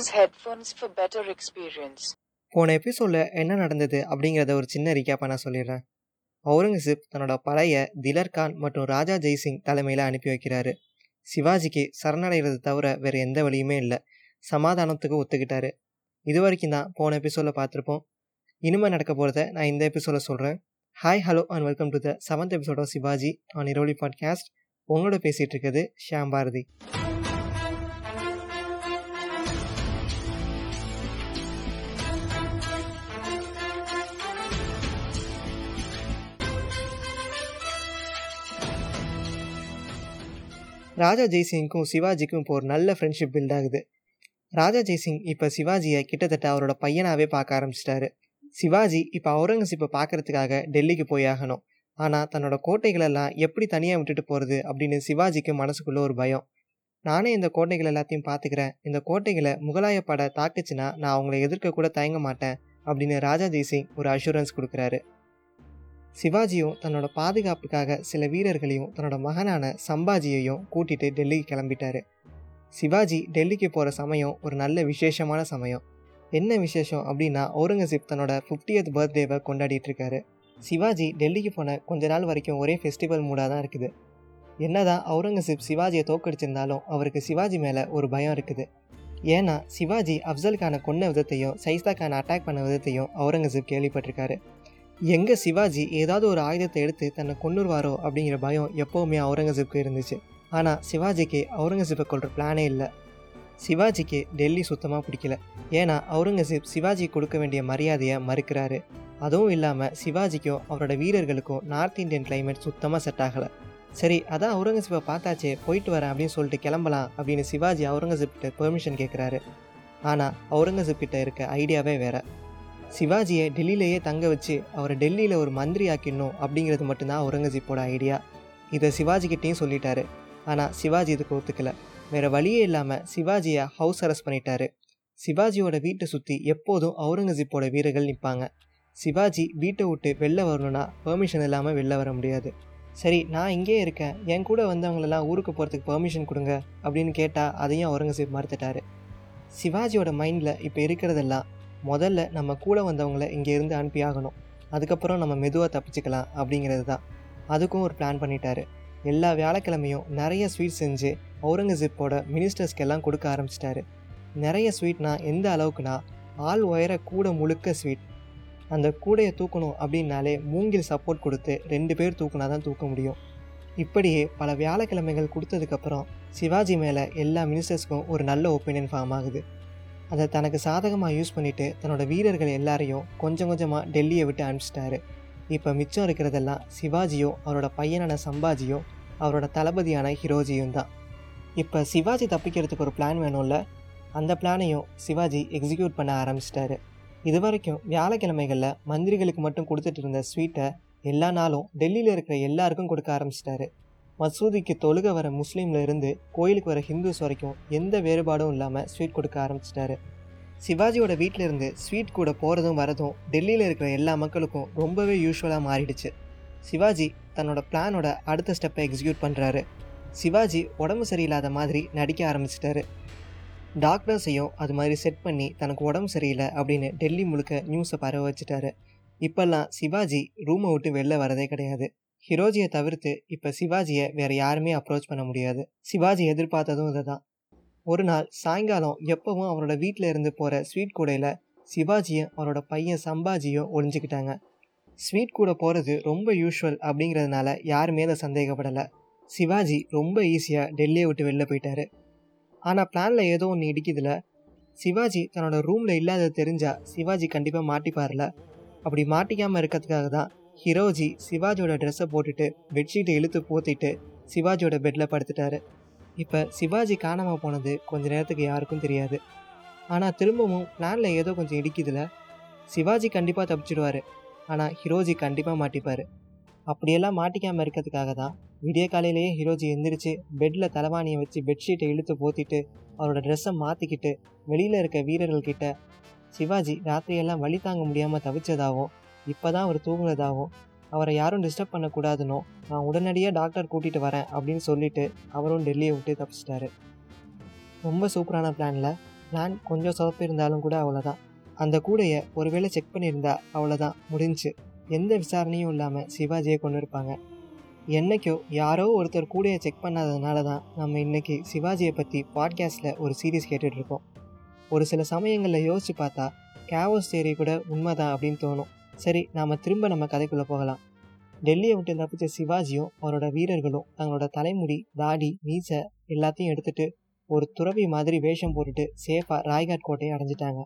Use headphones for better experience. போன எபிசோடில் என்ன நடந்தது அப்படிங்கிறத ஒரு சின்ன ரீக்கேப்பாக நான் சொல்லிடுறேன். அவுரங்கசீப் தன்னோட பழைய திலர் கான் மற்றும் ராஜா ஜெய்சிங் தலைமையில் அனுப்பி வைக்கிறாரு. சிவாஜிக்கு சரணடைகிறது தவிர வேறு எந்த வழியுமே இல்லை. சமாதானத்துக்கு ஒத்துக்கிட்டாரு. இது வரைக்கும் தான் போன எபிசோடில் பார்த்துருப்போம். இனிமேல் நடக்க போகிறத நான் இந்த எபிசோடில் சொல்கிறேன் hi hello and welcome to the seventh episode of Shivaji on Iravili podcast உங்களோட பேசிகிட்டு இருக்கிறது ஷியாம் பாரதி. ராஜா ஜெய்சிங்க்கும் சிவாஜிக்கும் இப்போ ஒரு நல்ல ஃப்ரெண்ட்ஷிப் பில்ட் ஆகுது. ராஜா ஜெய்சிங் இப்போ சிவாஜியை கிட்டத்தட்ட அவரோட பையனாகவே பார்க்க ஆரம்பிச்சிட்டாரு. சிவாஜி இப்போ அவுரங்கசீப்பை பார்க்கறதுக்காக டெல்லிக்கு போய் ஆகணும். ஆனால் தன்னோட கோட்டைகளெல்லாம் எப்படி தனியாக விட்டுட்டு போகிறது அப்படின்னு சிவாஜிக்கு மனசுக்குள்ளே ஒரு பயம். நானே இந்த கோட்டைகள் எல்லாத்தையும் பார்த்துக்கிறேன். இந்த கோட்டைகளை முகலாய படை தாக்குச்சுன்னா நான் அவங்கள எதிர்க்க கூட தயங்க மாட்டேன் அப்படின்னு ராஜா ஜெய்சிங் ஒரு அஷூரன்ஸ் கொடுக்குறாரு. சிவாஜியும் தன்னோட பாதுகாப்புக்காக சில வீரர்களையும் தன்னோட மகனான சம்பாஜியையும் கூட்டிட்டு டெல்லிக்கு கிளம்பிட்டாரு. சிவாஜி டெல்லிக்கு போகிற சமயம் ஒரு நல்ல விசேஷமான சமயம். என்ன விசேஷம் அப்படின்னா அவுரங்கசீப் தன்னோட ஃபிஃப்டியத் பர்த்டேவை கொண்டாடிட்டு இருக்காரு. சிவாஜி டெல்லிக்கு போன கொஞ்ச நாள் வரைக்கும் ஒரே ஃபெஸ்டிவல் மூடாக தான் இருக்குது. என்னதான் அவுரங்கசீப் சிவாஜியை தோக்கடிச்சிருந்தாலும் அவருக்கு சிவாஜி மேலே ஒரு பயம் இருக்குது. ஏன்னா சிவாஜி அப்சல் கானை கொன்ன விதத்தையும் சைஸ்தா கானை அட்டாக் பண்ண விதத்தையும் அவுரங்கசீப் கேள்விப்பட்டிருக்காரு. எங்கே சிவாஜி ஏதாவது ஒரு ஆயுதத்தை எடுத்து தன்னை கொண்டுருவாரோ அப்படிங்கிற பயம் எப்போவுமே அவுரங்கசீப்க்கு இருந்துச்சு. ஆனால் சிவாஜிக்கு அவுரங்கசீப்பை கொள்கிற பிளானே இல்லை. சிவாஜிக்கு டெல்லி சுத்தமாக பிடிக்கல. ஏன்னா அவுரங்கசீப் சிவாஜி கொடுக்க வேண்டிய மரியாதையை மறுக்கிறாரு. அதுவும் இல்லாமல் சிவாஜிக்கும் அவரோட வீரர்களுக்கும் நார்த் இந்தியன் கிளைமேட் சுத்தமாக செட் ஆகலை. சரி அதான் அவுரங்கசீப்பை பார்த்தாச்சே போயிட்டு வரேன் அப்படின்னு சொல்லிட்டு கிளம்பலாம் அப்படின்னு சிவாஜி அவுரங்கசீப்கிட்ட பெர்மிஷன் கேட்குறாரு ஆனால் அவுரங்கசீப் கிட்ட இருக்க ஐடியாவே வேறு. சிவாஜியை டெல்லியிலேயே தங்க வச்சு அவரை டெல்லியில் ஒரு மந்திரி ஆக்கிடணும் அப்படிங்கிறது மட்டும்தான் அவுரங்கசீப்போட ஐடியா. இதை சிவாஜிக்கிட்டேயும் சொல்லிட்டாரு. ஆனால் சிவாஜி இதுக்கு ஒத்துக்கல. வேறு வழியே இல்லாமல் சிவாஜியை ஹவுஸ் அரெஸ்ட் பண்ணிட்டாரு. சிவாஜியோட வீட்டை சுற்றி எப்போதும் அவுரங்கசீப்போட வீரர்கள் நிற்பாங்க சிவாஜி வீட்டை விட்டு வெளில வரணும்னா பெர்மிஷன் இல்லாமல் வெளில வர முடியாது. சரி நான் இங்கே இருக்கேன். என் கூட வந்தவங்களெல்லாம் ஊருக்கு போகிறதுக்கு பெர்மிஷன் கொடுங்க அப்படின்னு கேட்டால் அதையும் அவுரங்கசீப் மறுத்துட்டாரு. சிவாஜியோட மைண்டில் இப்போ இருக்கிறதெல்லாம் முதல்ல நம்ம கூட வந்தவங்கள இங்கே இருந்து அனுப்பி ஆகணும். அதுக்கப்புறம் நம்ம மெதுவாக தப்பிச்சுக்கலாம் அப்படிங்கிறது தான். அதுக்கும் ஒரு பிளான் பண்ணிட்டாரு. எல்லா வியாழக்கிழமையும் நிறைய ஸ்வீட் செஞ்சு அவுரங்கசீப்போட மினிஸ்டர்ஸ்க்கெல்லாம் கொடுக்க ஆரம்பிச்சிட்டாரு. நிறைய ஸ்வீட்னா எந்த அளவுக்குனா ஆள் உயர கூட முழுக்க ஸ்வீட் அந்த கூடையை தூக்கணும் அப்படின்னாலே மூங்கில் சப்போர்ட் கொடுத்து ரெண்டு பேர் தூக்குனா தான் தூக்க முடியும். இப்படியே பல வியாழக்கிழமைகள் கொடுத்ததுக்கப்புறம் சிவாஜி மேலே எல்லா மினிஸ்டர்ஸ்க்கும் ஒரு நல்ல ஒப்பீனியன் ஃபார்ம் ஆகுது. அதை தனக்கு சாதகமாக யூஸ் பண்ணிவிட்டு தன்னோட வீரர்கள் எல்லாரையும் கொஞ்சம் கொஞ்சமாக டெல்லியை விட்டு அனுப்பிச்சிட்டாரு. இப்போ மிச்சம் இருக்கிறதெல்லாம் சிவாஜியும் அவரோட பையனான சம்பாஜியும் அவரோட தளபதியான ஹிரோஜியும் தான். இப்போ சிவாஜி தப்பிக்கிறதுக்கு ஒரு பிளான் வேணும்ல? அந்த பிளானையும் சிவாஜி எக்ஸிக்யூட் பண்ண ஆரம்பிச்சிட்டாரு. இது வரைக்கும் வியாழக்கிழமைகளில் மந்திரிகளுக்கு மட்டும் கொடுத்துட்டு இருந்த ஸ்வீட்டை எல்லா நாளும் டெல்லியில் இருக்கிற எல்லாருக்கும் கொடுக்க ஆரம்பிச்சிட்டாரு. மசூதிக்கு தொழுக வர முஸ்லீம்ல இருந்து கோயிலுக்கு வர ஹிந்துஸ் வரைக்கும் எந்த வேறுபாடும் இல்லாமல் ஸ்வீட் கொடுக்க ஆரம்பிச்சிட்டாரு. சிவாஜியோட வீட்டில இருந்து ஸ்வீட் கூட போகிறதும் வரதும் டெல்லியில் இருக்கிற எல்லா மக்களுக்கும் ரொம்பவே யூஸ்வலாக மாறிடுச்சு. சிவாஜி தன்னோட பிளானோட அடுத்த ஸ்டெப்பை எக்ஸிக்யூட் பண்ணுறாரு சிவாஜி உடம்பு சரியில்லாத மாதிரி நடிக்க ஆரம்பிச்சிட்டாரு. டாக்டர்ஸையும் அது மாதிரி செட் பண்ணி தனக்கு உடம்பு சரியில்லை அப்படின்னு டெல்லி முழுக்க நியூஸை பரவ வச்சுட்டாரு. இப்போல்லாம் சிவாஜி ரூமை விட்டு வெளில வரதே கிடையாது. ஹிரோஜியை தவிர்த்து இப்போ சிவாஜியை வேற யாருமே அப்ரோச் பண்ண முடியாது. சிவாஜி எதிர்பார்த்ததும் இதுதான். ஒரு நாள் சாயங்காலம் எப்பவும் அவரோட வீட்டில் இருந்து போகிற ஸ்வீட் கூடையில் சிவாஜியும் அவரோட பையன் சம்பாஜியும் ஒளிஞ்சுக்கிட்டாங்க. ஸ்வீட் கூட போகிறது ரொம்ப யூஷுவல் அப்படிங்கிறதுனால யாருமே அதை சந்தேகப்படலை. சிவாஜி ரொம்ப ஈஸியாக டெல்லியை விட்டு வெளில போயிட்டாரு. ஆனால் பிளானில் ஏதோ ஒன்று இடிக்குதுல. சிவாஜி தன்னோட ரூமில் இல்லாதது தெரிஞ்சால் சிவாஜி கண்டிப்பாக மாட்டிப்பார்ல. அப்படி மாட்டிக்காமல் இருக்கிறதுக்காக தான் ஹிரோஜி சிவாஜியோட ட்ரெஸ்ஸை போட்டுட்டு பெட்ஷீட்டை இழுத்து போத்திட்டு சிவாஜியோட பெட்டில் படுத்துட்டாரு. இப்போ சிவாஜி காணாமல் போனது கொஞ்ச நேரத்துக்கு யாருக்கும் தெரியாது. ஆனால் திரும்பவும் பிளானில் ஏதோ கொஞ்சம் இடிக்குதுல சிவாஜி கண்டிப்பாக தப்பிச்சிடுவார். ஆனால் ஹிரோஜி கண்டிப்பாக மாட்டிப்பார். அப்படியெல்லாம் மாட்டிக்காமல் இருக்கிறதுக்காக தான் விடிய காலையிலேயே ஹிரோஜி எந்திரிச்சு பெட்டில் தலைவாணியை வச்சு பெட்ஷீட்டை இழுத்து போத்திட்டு அவரோட ட்ரெஸ்ஸை மாற்றிக்கிட்டு வெளியில் இருக்க வீரர்கள்கிட்ட சிவாஜி ராத்திரியெல்லாம் வழி தாங்க முடியாமல் தவிச்சதாகவும் இப்போ தான் அவர் தூங்குனதாகவும் அவரை யாரும் டிஸ்டர்ப் பண்ணக்கூடாதுனோ நான் உடனடியாக டாக்டர் கூட்டிகிட்டு வரேன் அப்படின்னு சொல்லிட்டு அவரும் டெல்லியை விட்டு தப்பிச்சிட்டாரு. ரொம்ப சூப்பரான பிளானில் பிளான் கொஞ்சம் சொதப்பு இருந்தாலும் கூட அவ்வளோதான் அந்த கூடையை ஒருவேளை செக் பண்ணியிருந்தா அவ்வளோதான் முடிஞ்சு. எந்த விசாரணையும் இல்லாமல் சிவாஜியை கொண்டு இருப்பாங்க. என்னைக்கோ யாரோ ஒருத்தர் கூடையை செக் பண்ணாததுனால தான் நம்ம இன்னைக்கு சிவாஜியை பற்றி பாட்காஸ்ட்டில் ஒரு சீரீஸ் கேட்டுட்ருக்கோம் ஒரு சில சமயங்களில் யோசித்து பார்த்தா கேவோஸ் தேரி கூட உண்மைதான் அப்படின்னு தோணும். சரி நாம் திரும்ப நம்ம கதைக்குள்ளே போகலாம். டெல்லியை விட்டு தப்பிச்ச சிவாஜியும் அவரோட வீரர்களும் தங்களோட தலைமுடி தாடி மீசை எல்லாத்தையும் எடுத்துட்டு ஒரு துறவி மாதிரி வேஷம் போட்டுட்டு சேஃபாக ராய்காட் கோட்டையை அடைஞ்சிட்டாங்க.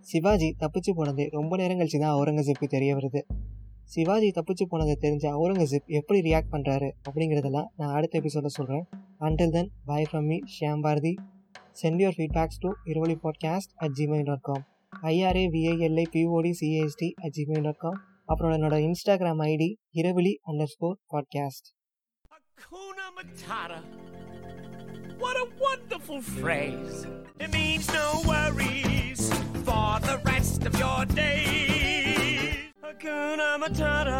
சிவாஜி தப்பிச்சு போனது ரொம்ப நேரம் கழிச்சு தான் அவுரங்கசீப்புக்கு தெரிய வருது. சிவாஜி தப்பிச்சு போனதை தெரிஞ்ச அவுரங்கசீப் எப்படி ரியாக்ட் பண்ணுறாரு அப்படிங்கிறதெல்லாம் நான் அடுத்த எபிசோட சொல்கிறேன் until then by from me Shyam Bharathi send your feedbacks to இருவழி podcast at Gmail dot com I R A V I L I P O D C A S T at Gmail dot com அப்புறம் என்னோட Instagram ID Iravali underscore podcast Hakuna Matata. What a wonderful phrase. It means no worries for the rest of your days. Hakuna Matata.